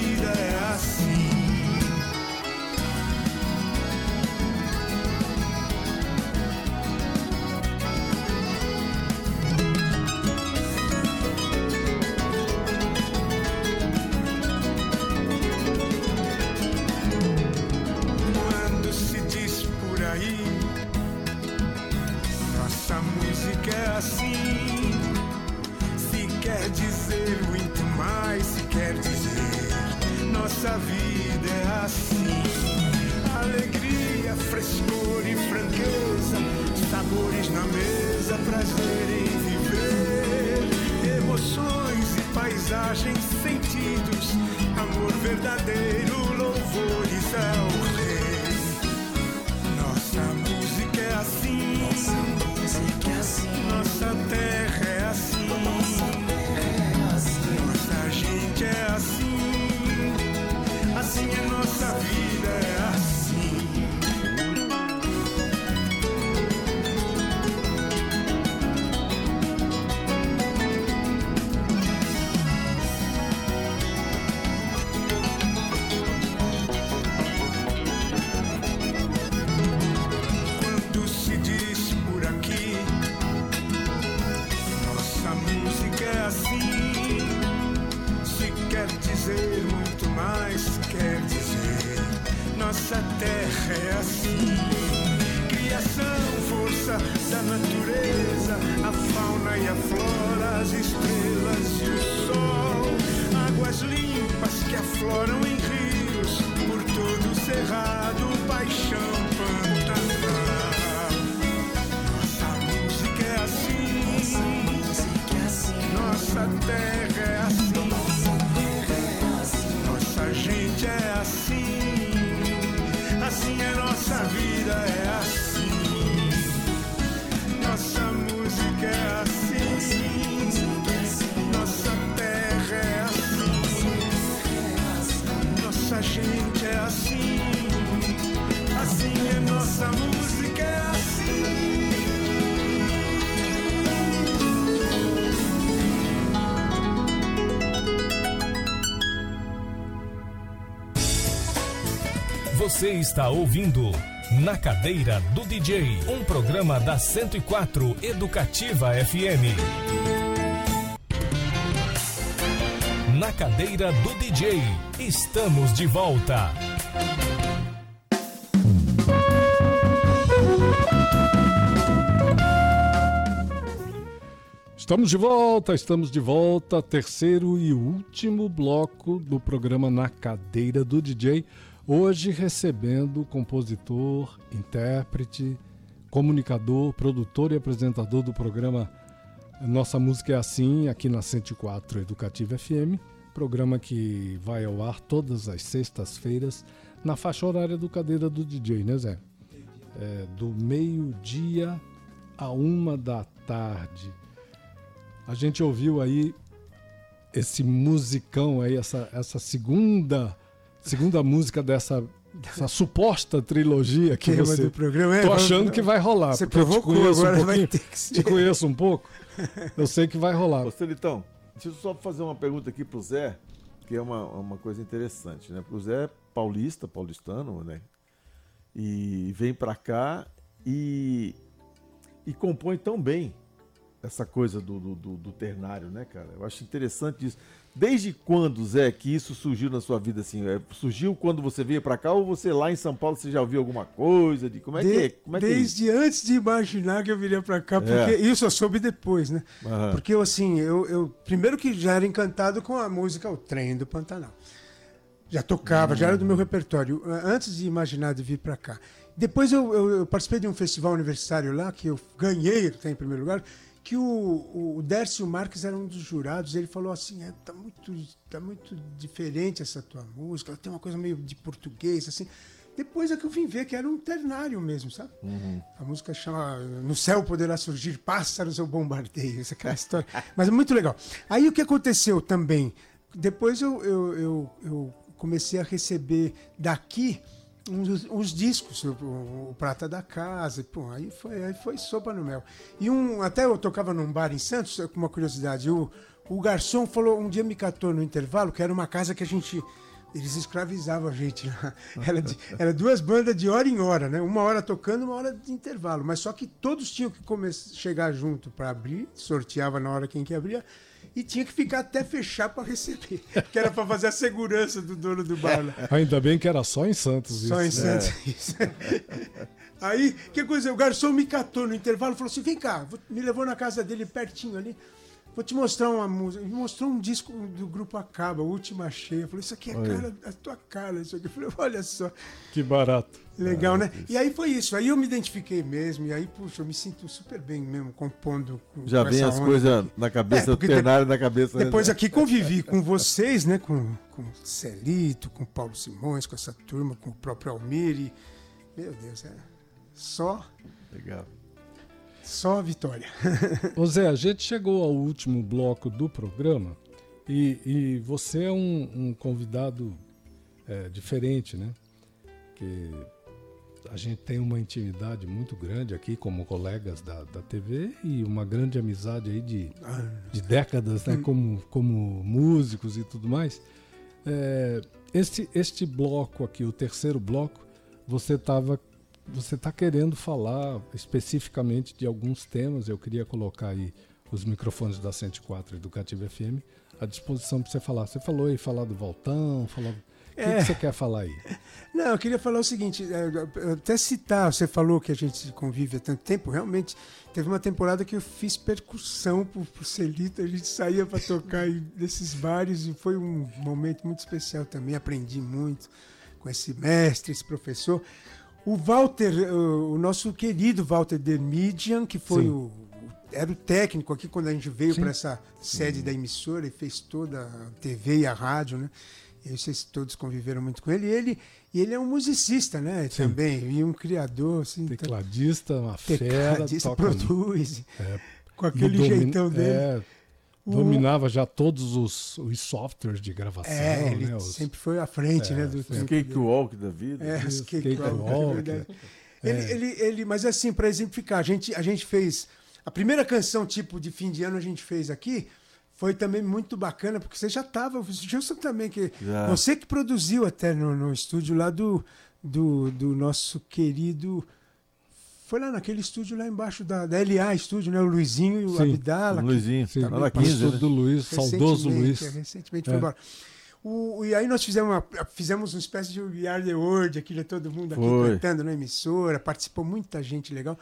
A: Você está ouvindo Na Cadeira do DJ, um programa da 104 Educativa FM. Na Cadeira do DJ, estamos de volta.
B: Estamos de volta, estamos de volta. Terceiro e último bloco do programa Na Cadeira do DJ. Hoje recebendo o compositor, intérprete, comunicador, produtor e apresentador do programa Nossa Música é Assim, aqui na 104 Educativa FM. Programa que vai ao ar todas as sextas-feiras na faixa horária do Cadeira do DJ, né, Zé? É, do meio-dia a uma da tarde. A gente ouviu aí esse musicão aí, essa, essa segunda segunda música dessa, dessa suposta trilogia que
D: Tema
B: você...
D: do programa é,
B: Tô achando que vai rolar.
D: Você
B: eu te
D: provocou,
B: conheço um
D: agora vai ter que ser.
B: Te conheço um pouco. Eu sei que vai rolar.
C: Ô, Celitão, deixa eu só fazer uma pergunta aqui pro Zé, que é uma, uma coisa interessante, né? Porque o Zé é paulista, paulistano, né? E vem pra cá e, e compõe tão bem essa coisa do, do, do- do ternário, né, cara? Eu acho interessante isso. Desde quando, Zé, que isso surgiu na sua vida assim? É, surgiu quando você veio pra cá ou você lá em São Paulo você já ouviu alguma coisa? De, como é que é?
D: De-
C: Como é que é
D: desde antes de imaginar que eu viria pra cá, porque isso eu soube depois, né?
C: Aham.
D: Porque eu, assim, eu, eu primeiro que já era encantado com a música O Trem do Pantanal. Já tocava, já era do meu repertório, eh, antes de imaginar de vir pra cá. Depois eu, eu- eu participei de um festival universitário lá, que eu ganhei até em primeiro lugar, que o, o Dércio Marques era um dos jurados, ele falou assim, é, tá, muito, tá muito diferente essa tua música, ela tem uma coisa meio de português, assim. Depois é que eu vim ver que era um ternário mesmo, sabe? A música chama No Céu Poderá Surgir Pássaros ou Bombardeio, essa aquela história. Mas é muito legal. Aí o que aconteceu também? Depois eu, eu, eu, eu comecei a receber daqui uns, uns discos, o, o Prata da Casa, pô, aí foi, aí foi sopa no mel. E um, até eu tocava num bar em Santos, com uma curiosidade, o, o garçom falou, um dia me catou no intervalo, que era uma casa que a gente eles escravizavam a gente lá. Era, de- era duas bandas de hora em hora, né? Uma hora tocando, uma hora de intervalo. Mas só que todos tinham que chegar junto para abrir, sorteava na hora quem que abria, e tinha que ficar até fechar para receber. Que era para fazer a segurança do dono do bar. lá.
B: Ainda bem que era só em Santos
D: Só em
B: isso. né?
D: Santos. isso. Aí, que coisa, o garçom me catou no intervalo e falou assim: vem cá, me levou na casa dele pertinho ali. Vou te mostrar uma música. Me mostrou um disco do grupo Acaba, Última Cheia. Falou, isso aqui é a, cara, a tua cara, isso aqui. Eu falei, olha só,
B: Que barato.
D: legal, né? E aí foi isso. Aí eu me identifiquei mesmo. E aí, puxa, eu me sinto super bem mesmo, compondo. Com,
C: Já
D: com
C: vem as coisas na cabeça,
D: É, de-
C: ternário na cabeça. né,
D: Depois
C: Zé?
D: aqui convivi com vocês, né? Com, com o Celito, com o Paulo Simões, com essa turma, com o próprio Almir. E, meu Deus, é só,
C: Legal.
D: Só vitória.
B: Ô Zé, a gente chegou ao último bloco do programa e, e você é um, um convidado é, diferente, né? Que a gente tem uma intimidade muito grande aqui como colegas da, da TV e uma grande amizade aí de, de décadas, né? Como, como músicos e tudo mais. É, este, este bloco aqui, o terceiro bloco, você estava você está querendo falar especificamente de alguns temas. Eu queria colocar aí os microfones da 104 Educativa FM à disposição para você falar. Você falou aí, falar do Voltão, falar... o que,
D: É.
B: que você quer falar aí?
D: Não, eu queria falar o seguinte, é, até citar, você falou que a gente convive há tanto tempo, realmente teve uma temporada que eu fiz percussão pro, pro Celito, a gente saía para tocar nesses bares e foi um momento muito especial também, aprendi muito com esse mestre, esse professor. O Walter, o, o nosso querido Walter Dermidian, que foi
B: Sim.
D: o, era o técnico aqui quando a gente veio
B: Sim.
D: para essa sede da emissora e fez toda a TV e a rádio, né? E vocês todos conviveram muito com ele. E ele, ele é um musicista, né?
B: Sim.
D: Também. E um criador, assim. então-
B: Tecladista, uma fera,
D: tecladista,
B: toca
D: produz.
B: É,
D: Com aquele jeitão dele.
B: é, dominava já todos os, os softwares de gravação,
D: É, ele
B: né? Os-
D: sempre foi à frente,
B: É,
D: né? Do
C: Os cakewalk da vida.
D: É, os cakewalk,
B: cakewalk,
D: é. Ele, ele, ele, mas assim, para exemplificar, a gente, a gente fez. A primeira canção, tipo, de fim de ano, a gente fez aqui. Foi também muito bacana, porque você já estava. O Gilson também, que.
C: Já.
D: Você que produziu até no, no estúdio lá do, do, do nosso querido. Foi lá naquele estúdio lá embaixo da, da LA Estúdio, né? O Luizinho e o
B: Sim,
D: Abdala.
C: O Luizinho.
B: Sim,
C: Tá lá na
B: o
C: 15,
B: estudo
C: né?
B: do Luiz, saudoso
D: Recentemente,
B: Luiz.
D: é, recentemente
B: É.
D: foi embora. O, e aí nós fizemos uma, fizemos uma espécie de We Are The World, aqui, né, todo mundo aqui
C: Foi.
D: cantando na emissora, participou muita gente legal.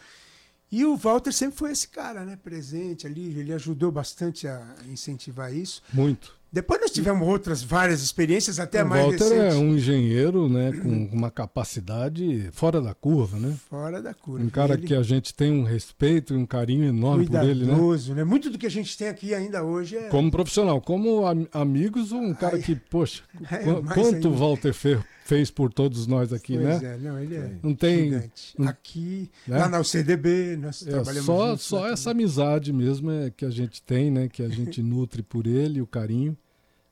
D: E o Walter sempre foi esse cara, né, presente ali, ele ajudou bastante a incentivar isso.
B: Muito.
D: Depois nós tivemos outras várias experiências, até
B: o
D: mais
B: Walter
D: recentes.
B: é um engenheiro, né, com uma capacidade fora da curva, né?
D: Fora da curva.
B: Um cara
D: Ele
B: que a gente tem um respeito e um carinho enorme por ele, né?
D: cuidadoso, né? Muito do que a gente tem aqui ainda hoje é...
B: Como profissional, como am- amigos, um cara
D: Ai.
B: que, poxa,
D: É,
B: quanto o Walter fe- fez por todos nós aqui,
D: Pois
B: né?
D: é, não, ele é
B: Não tem
D: gigante. Aqui,
B: né?
D: lá na UCDB, nós
B: é,
D: trabalhamos
B: só só essa amizade mesmo é que a gente tem, né? Que a gente nutre por ele, o carinho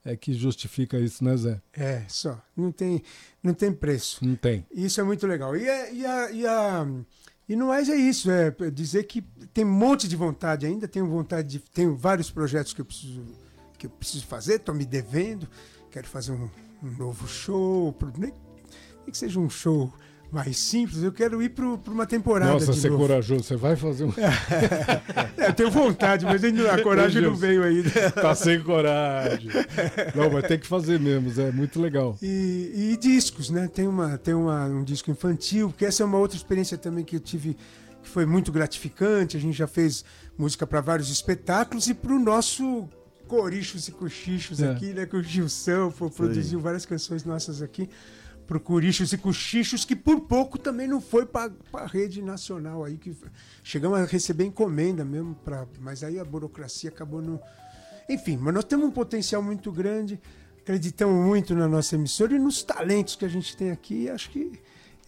B: é que justifica isso, né, Zé?
D: É, só. Não tem, não tem preço.
B: Não tem.
D: Isso é muito legal. E, é- e, a, e, a, e no mais é isso, é dizer que tem um monte de vontade ainda, tenho vontade de. Tenho vários projetos que eu preciso, que eu preciso fazer, estou me devendo, quero fazer um, um novo show, nem, nem que seja um show mais simples, eu quero ir para uma temporada
B: Nossa, você é corajoso, você vai fazer um.
D: É, eu tenho vontade, mas ainda a coragem não veio ainda.
B: tá sem coragem. Não, mas tem que fazer mesmo. É muito legal.
D: E, e discos, né? Tem, uma, tem uma, um disco infantil, porque essa é uma outra experiência também que eu tive, que foi muito gratificante. A gente já fez música para vários espetáculos e para o nosso Corichos e Cochichos
B: É.
D: aqui, né? Que o Gilson produziu várias canções nossas aqui pro Corichos e Cochichos, que por pouco também não foi para a rede nacional aí, que chegamos a receber encomenda mesmo, pra, mas aí a burocracia acabou no. Enfim, mas nós temos um potencial muito grande, acreditamos muito na nossa emissora e nos talentos que a gente tem aqui. e Acho que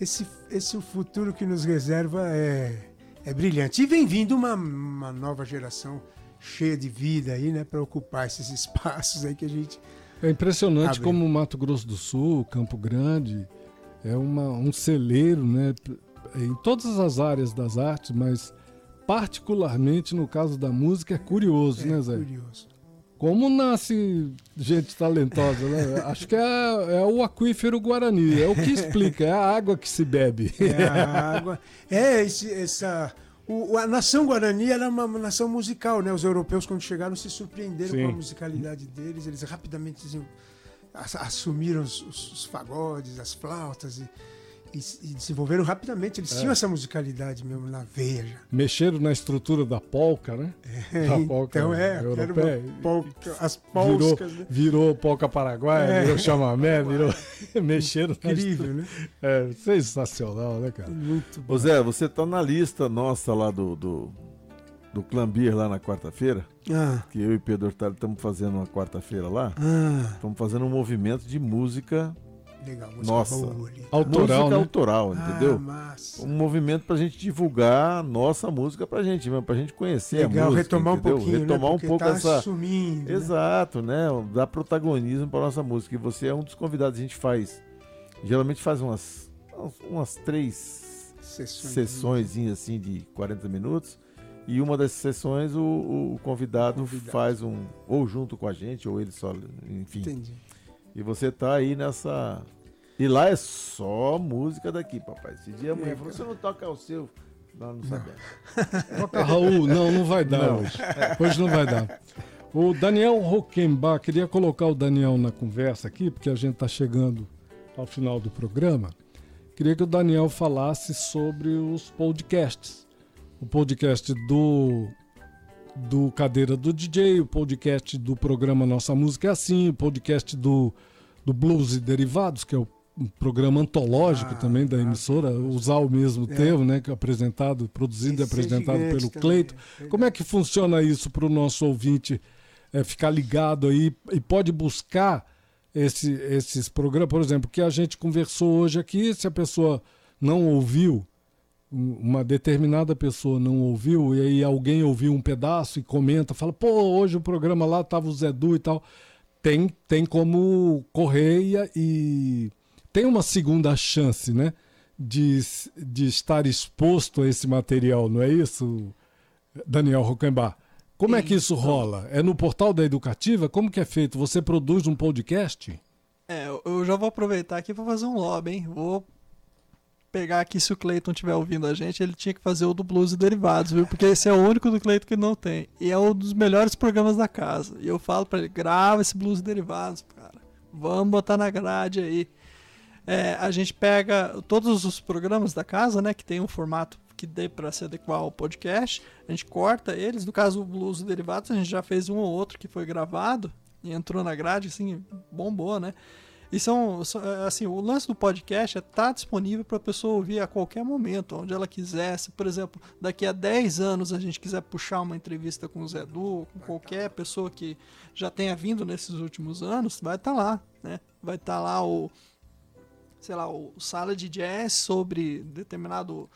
D: esse, esse futuro que nos reserva é, é brilhante. E vem vindo uma, uma nova geração cheia de vida aí, né, para ocupar esses espaços aí que a gente.
B: É impressionante
D: Abre.
B: como o Mato Grosso do Sul, Campo Grande, é uma, um celeiro, né? Em todas as áreas das artes, mas particularmente no caso da música é curioso,
D: É
B: né, Zé?
D: curioso.
B: Como nasce gente talentosa, né? Acho que é, é o aquífero Guarani, é o que explica, é a água que se bebe.
D: É a água. É, esse, essa. O- a nação Guarani era uma nação musical, né? Os europeus, quando chegaram, se surpreenderam
B: Sim.
D: com a musicalidade deles. Eles rapidamente diziam- ass- assumiram os, os- os fagodes, as flautas e, e, e desenvolveram rapidamente. Eles tinham essa musicalidade mesmo na veia já.
B: Mexeram na estrutura da polca, né? Da polca
D: então é,
B: europeia.
D: polca, as
B: Virou,
D: polcas, né?
B: virou polca paraguaia,
D: É.
B: virou chamamé, virou. Mexeram na
D: Incrível, né?
B: É sensacional, né, cara?
D: Muito bom.
C: Ô Zé, você tá na lista nossa lá do, do, do Clambir lá na quarta-feira,
D: Ah,
C: que eu e Pedro Hortali estamos fazendo uma quarta-feira lá.
D: ah,
C: Estamos fazendo um movimento de música,
D: legal. música
C: Nossa.
D: boa ali.
B: Autoral,
C: música
B: né?
C: autoral,
D: Ah,
C: entendeu?
D: massa.
C: Um movimento pra gente divulgar a nossa música pra gente, mesmo, pra gente conhecer
D: Legal,
C: a música.
D: retomar um
C: entendeu?
D: pouquinho,
C: Retomar
D: né?
C: um pouco
D: tá
C: essa.
D: sumindo, né?
C: Exato, né? Dar protagonismo pra nossa música. E você é um dos convidados, a gente faz. Geralmente faz umas, umas três
D: Sessões.
C: sessões assim de 40 minutos. E uma dessas sessões o, o convidado,
D: Convidado.
C: faz um. Ou junto com a gente, ou ele só. Enfim.
D: Entendi.
C: E você tá aí nessa. E lá é só música daqui, papai. Esse dia a mulher
D: É,
C: falou: você não toca o seu. Nós não sabemos.
B: Toca Raul, não, não vai dar hoje. Hoje não vai dar. O Daniel Roquembar, queria colocar o Daniel na conversa aqui, porque a gente está chegando ao final do programa. Queria que o Daniel falasse sobre os podcasts. O podcast do, do Cadeira do DJ, o podcast do programa Nossa Música é Assim, o podcast do, do Blues e Derivados, que é o um programa antológico
D: Ah,
B: também da
D: ah,
B: emissora, usar o mesmo
D: É.
B: termo, né? Que é apresentado, produzido e
D: é
B: apresentado
D: gigante
B: pelo Cleito.
D: é
B: Como é que funciona isso para o nosso ouvinte é, ficar ligado aí e pode buscar esse, esses programas, por exemplo, que a gente conversou hoje aqui, se a pessoa não ouviu, uma determinada pessoa não ouviu, e aí alguém ouviu um pedaço e comenta, fala, pô, hoje o programa lá tava o Zé Du e tal. Tem, tem como correr e, tem uma segunda chance, né? De, de estar exposto a esse material, não é isso, Daniel Roquembar? Como é que isso rola? É no portal da Educativa? Como que é feito? Você produz um podcast?
E: É, eu- já vou aproveitar aqui pra fazer um lobby, hein? Vou pegar aqui se o Cleiton estiver ouvindo a gente, ele tinha que fazer o do Blues e Derivados, viu? Porque esse é o único do Cleiton que não tem. E é um dos melhores programas da casa. E eu falo pra ele, grava esse Blues e Derivados, cara. Vamos botar na grade aí. É, a gente pega todos os programas da casa, né, que tem um formato que dê para se adequar ao podcast, a gente corta eles. No caso, o Blues e Derivados, a gente já fez um ou outro que foi gravado e entrou na grade, assim, bombou, né? E são, é, assim, o lance do podcast é estar disponível para a pessoa ouvir a qualquer momento, onde ela quiser. Se, por exemplo, daqui a 10 anos a gente quiser puxar uma entrevista com o Zé Du, com qualquer pessoa que já tenha vindo nesses últimos anos, vai estar lá, né? Vai estar lá o, sei lá, o sala de jazz sobre determinado,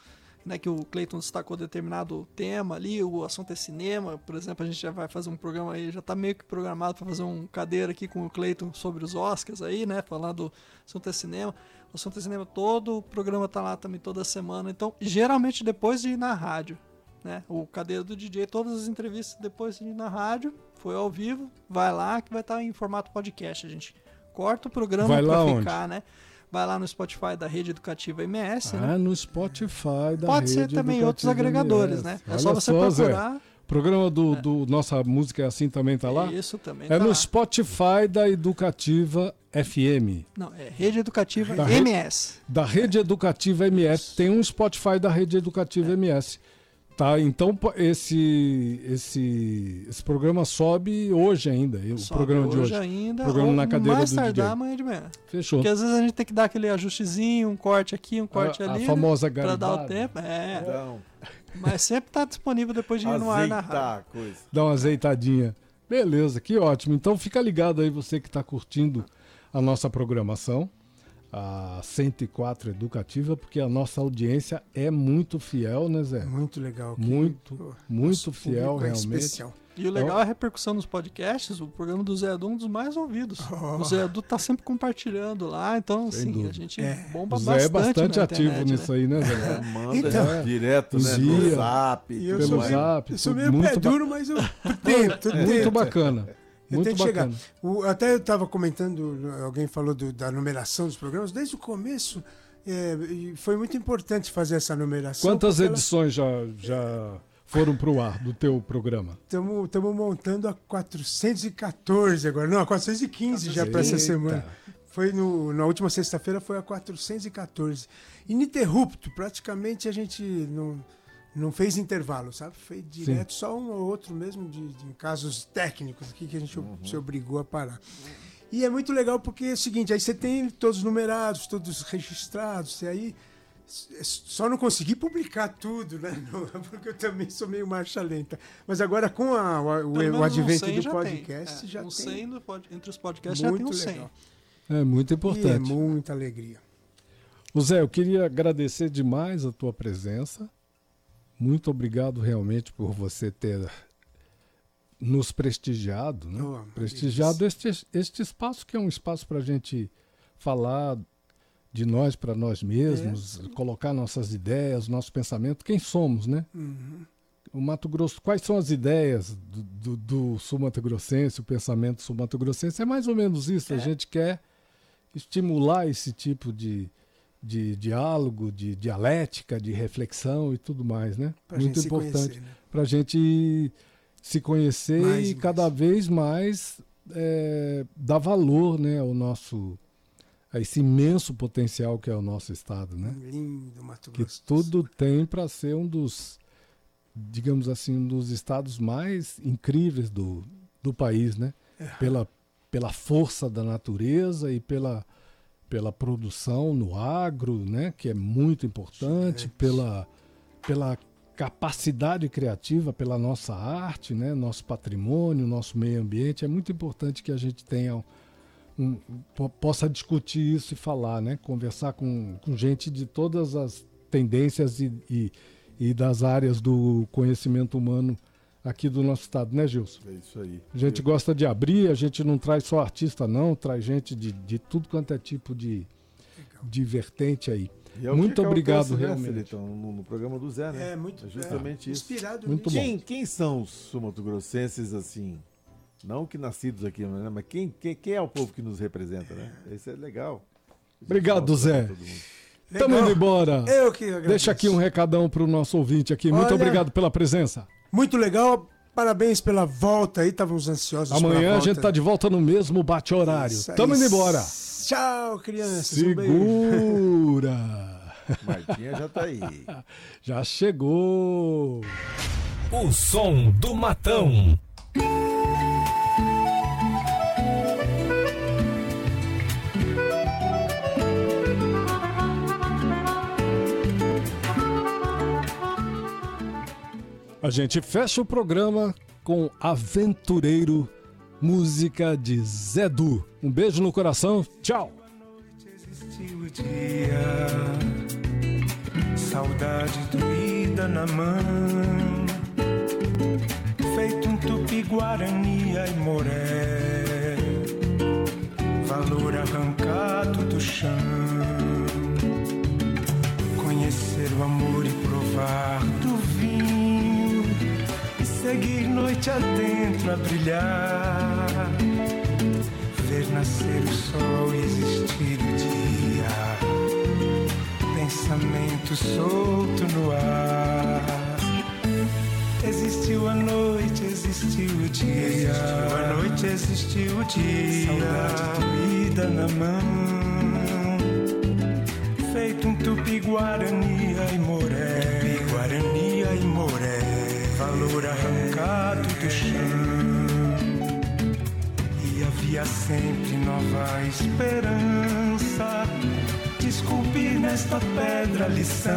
E: né, que o Clayton destacou determinado tema ali, o assunto é cinema, por exemplo, a gente já vai fazer um programa aí, já tá meio que programado para fazer um cadeira aqui com o Clayton sobre os Oscars aí, né, falando do assunto é cinema. O assunto é cinema todo, o programa tá lá também toda semana, então geralmente depois de ir na rádio, né, o cadeira do DJ, todas as entrevistas depois de ir na rádio, foi ao vivo, vai lá que vai estar em formato podcast, a gente corta o programa para
B: onde?
E: ficar, né? Vai lá no Spotify da Rede Educativa MS, né?
B: Ah, no Spotify da
E: Pode ser
B: Rede
E: também em outros
B: Educativa
E: agregadores,
B: MS.
E: né? É
B: Olha
E: só você
B: Zé.
E: procurar.
B: O programa do, do Nossa Música é Assim também tá lá?
E: Isso também.
B: É
E: tá
B: no
E: lá.
B: Spotify da Educativa FM.
E: Não, é Rede Educativa
B: Da
E: MS.
B: Da Rede Educativa MS. Tem um Spotify da Rede Educativa
E: É.
B: MS. Tá, então esse, esse, esse programa sobe hoje ainda. O
E: Sobe
B: programa de hoje.
E: ainda.
B: Programa na cadeira
E: mais
B: do
E: tardar
B: DJ.
E: amanhã de manhã.
B: Fechou.
E: Porque às vezes a gente tem que dar aquele ajustezinho, um corte aqui, um corte
B: a,
E: ali.
B: a famosa
E: né? Pra dar o tempo. É.
C: Então,
E: Mas sempre tá disponível depois de ir no ar na rádio.
C: azeitar a coisa.
B: Dá uma azeitadinha. Beleza, que ótimo. Então fica ligado aí você que está curtindo a nossa programação, a 104 Educativa, porque a nossa audiência é muito fiel, né, Zé?
D: Muito legal. que-
B: Muito,
D: pô,
B: muito
D: nosso
B: fiel,
D: é
B: realmente.
D: especial.
E: E o legal é a repercussão nos podcasts. O programa do Zé Edu é um dos mais ouvidos. O Zé Edu tá sempre compartilhando lá, então
B: Sem
E: assim,
B: dúvida.
E: a gente
D: É.
E: bomba
B: O Zé é
E: bastante.
B: bastante
E: na
B: ativo
E: internet,
B: nisso
E: né?
B: aí, né, Zé?
C: É, manda
D: Então,
C: direto, né?
B: Zia,
C: No zap.
D: Eu
B: Pelo
D: sou
C: mais.
B: zap.
D: Eu sou meio pé duro, mas eu tento,
B: muito bacana. Muito
D: que chegar.
B: bacana.
D: O- até eu estava comentando, alguém falou do- da numeração dos programas, desde o começo é, foi muito importante fazer essa numeração.
B: Quantas
D: porque ela-
B: edições já, já foram pro ar do teu programa?
D: Estamos montando a 414 agora. Não, a 415 já para essa semana. Foi no, na última sexta-feira foi a 414. Ininterrupto, praticamente a gente não, não fez intervalo, sabe? Foi direto, só um ou outro mesmo de, de casos técnicos aqui que a gente se obrigou a parar. E é muito legal porque é o seguinte, aí você tem todos numerados, todos registrados, e aí só não consegui publicar tudo, né? Porque eu também sou meio marcha lenta. Mas agora com a- o, o, o advento
E: 100
D: do
E: já
D: podcast,
E: tem. É,
D: já
E: um
D: tem.
E: 100 do pod- entre os podcasts já tem um
D: muito
E: 100.
D: legal.
B: É muito
D: E é
B: importante.
D: muita alegria.
B: O Zé, eu queria agradecer demais a tua presença. Muito obrigado realmente por você ter nos prestigiado, né?
D: Oh,
B: prestigiado este, este espaço que é um espaço para a gente falar de nós para nós mesmos, colocar nossas ideias, nosso pensamento, quem somos, né?
D: Uhum.
B: O Mato Grosso, quais são as ideias do, do, do sul Mato Grossense, o pensamento sul Mato Grossense? É mais ou menos isso. A gente quer estimular esse tipo de, de diálogo, de dialética, de reflexão e tudo mais, né?
D: Pra
B: Muito importante
D: né?
B: para a gente se conhecer
D: Mais
B: e
D: e
B: cada
D: mais.
B: vez mais é, dar valor né, ao nosso a esse imenso potencial que é o nosso estado, né?
D: Lindo Mato
B: Que
D: Grosso.
B: tudo tem para ser um dos, digamos assim, um dos estados mais incríveis do, do país, né? Pela, pela força da natureza e pela, pela produção no agro, né? Que é muito importante,
D: Gente.
B: pela, pela capacidade criativa, pela nossa arte, né? Nosso patrimônio, nosso meio ambiente. É muito importante que a gente tenha um- po- possa discutir isso e falar, né? Conversar com, com gente de todas as tendências e, e, e das áreas do conhecimento humano aqui do nosso estado, né, Gilson?
C: É isso aí.
B: A gente gosta de abrir, a gente não traz só artista, não, traz gente de, de tudo quanto é tipo de, de vertente aí.
C: É o
B: Muito
C: que
B: obrigado,
C: acontece, né,
B: realmente.
C: Felitão, no, no programa do Zé, né?
G: É, muito
C: É justamente
G: é,
C: isso.
G: Inspirado
B: Muito
G: nisso.
B: bom.
C: Quem, quem são os sumatogrossenses, assim, não que nascidos aqui, né, mas quem, quem, quem é o povo que nos representa, né? Isso é legal.
B: Obrigado,
C: Mostrar
B: Zé. Estamos indo embora.
G: Eu que agradeço.
B: Deixa aqui um recadão pro nosso ouvinte aqui. Muito
G: Olha-
B: obrigado pela presença.
G: Muito legal. Parabéns pela volta aí. Estávamos ansiosos pela
B: Amanhã a gente tá de volta no mesmo bate-horário. Tamo indo embora.
G: Tchau, crianças. Um.
B: Segura.
C: Martinha já tá aí.
B: Já chegou.
A: O som do matão.
B: A gente fecha o programa com Aventureiro, música de Zé Du. Um beijo no coração. Tchau.
D: Saudade doída na mão, feito um tupi-guarani e moré, valor arrancado do chão, noite adentro a brilhar ver nascer o sol e existir o dia. Pensamento solto no ar. Existiu a noite, existiu o dia. Existiu a noite, existiu o dia. Saudade doída na mão. Feito um tupi-guarani e moré. Tupi-guarani e moré. Valor arrancado do chão. E havia sempre nova esperança de esculpir nesta pedra lição.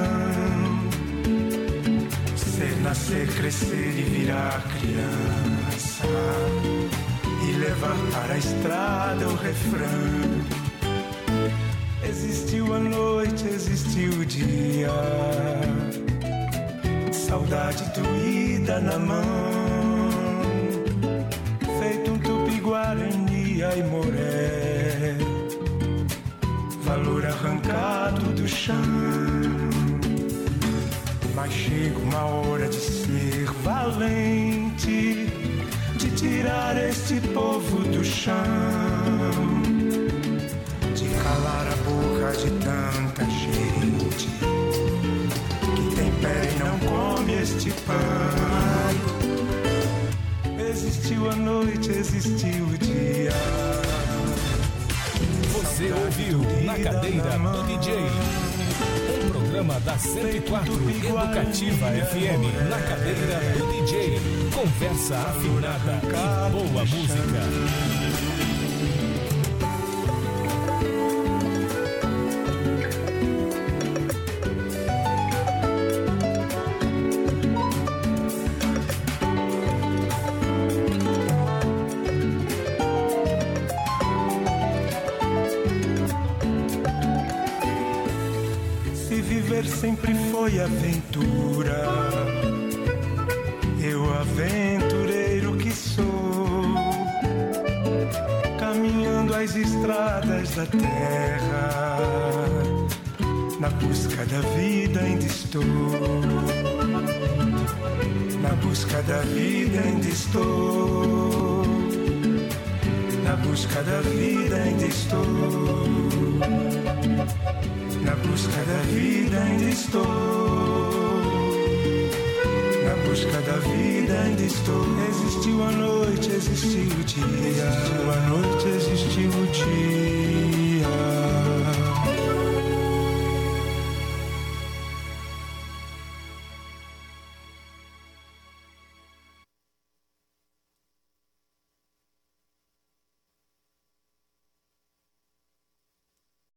D: Ser, nascer, crescer e virar criança. E levar para a estrada o refrão. Existiu a noite, existiu o dia. Saudade na mão. Feito um tupi-guarani e moré. Valor arrancado do chão. Mas chega uma hora de ser valente de tirar este povo do chão. De calar a boca de tanta gente que tem pé e não come este pão noite, existiu o dia.
A: Você ouviu Na Cadeira do DJ. Um programa da 104 Educativa FM. Na Cadeira do DJ. Conversa afinada e boa música.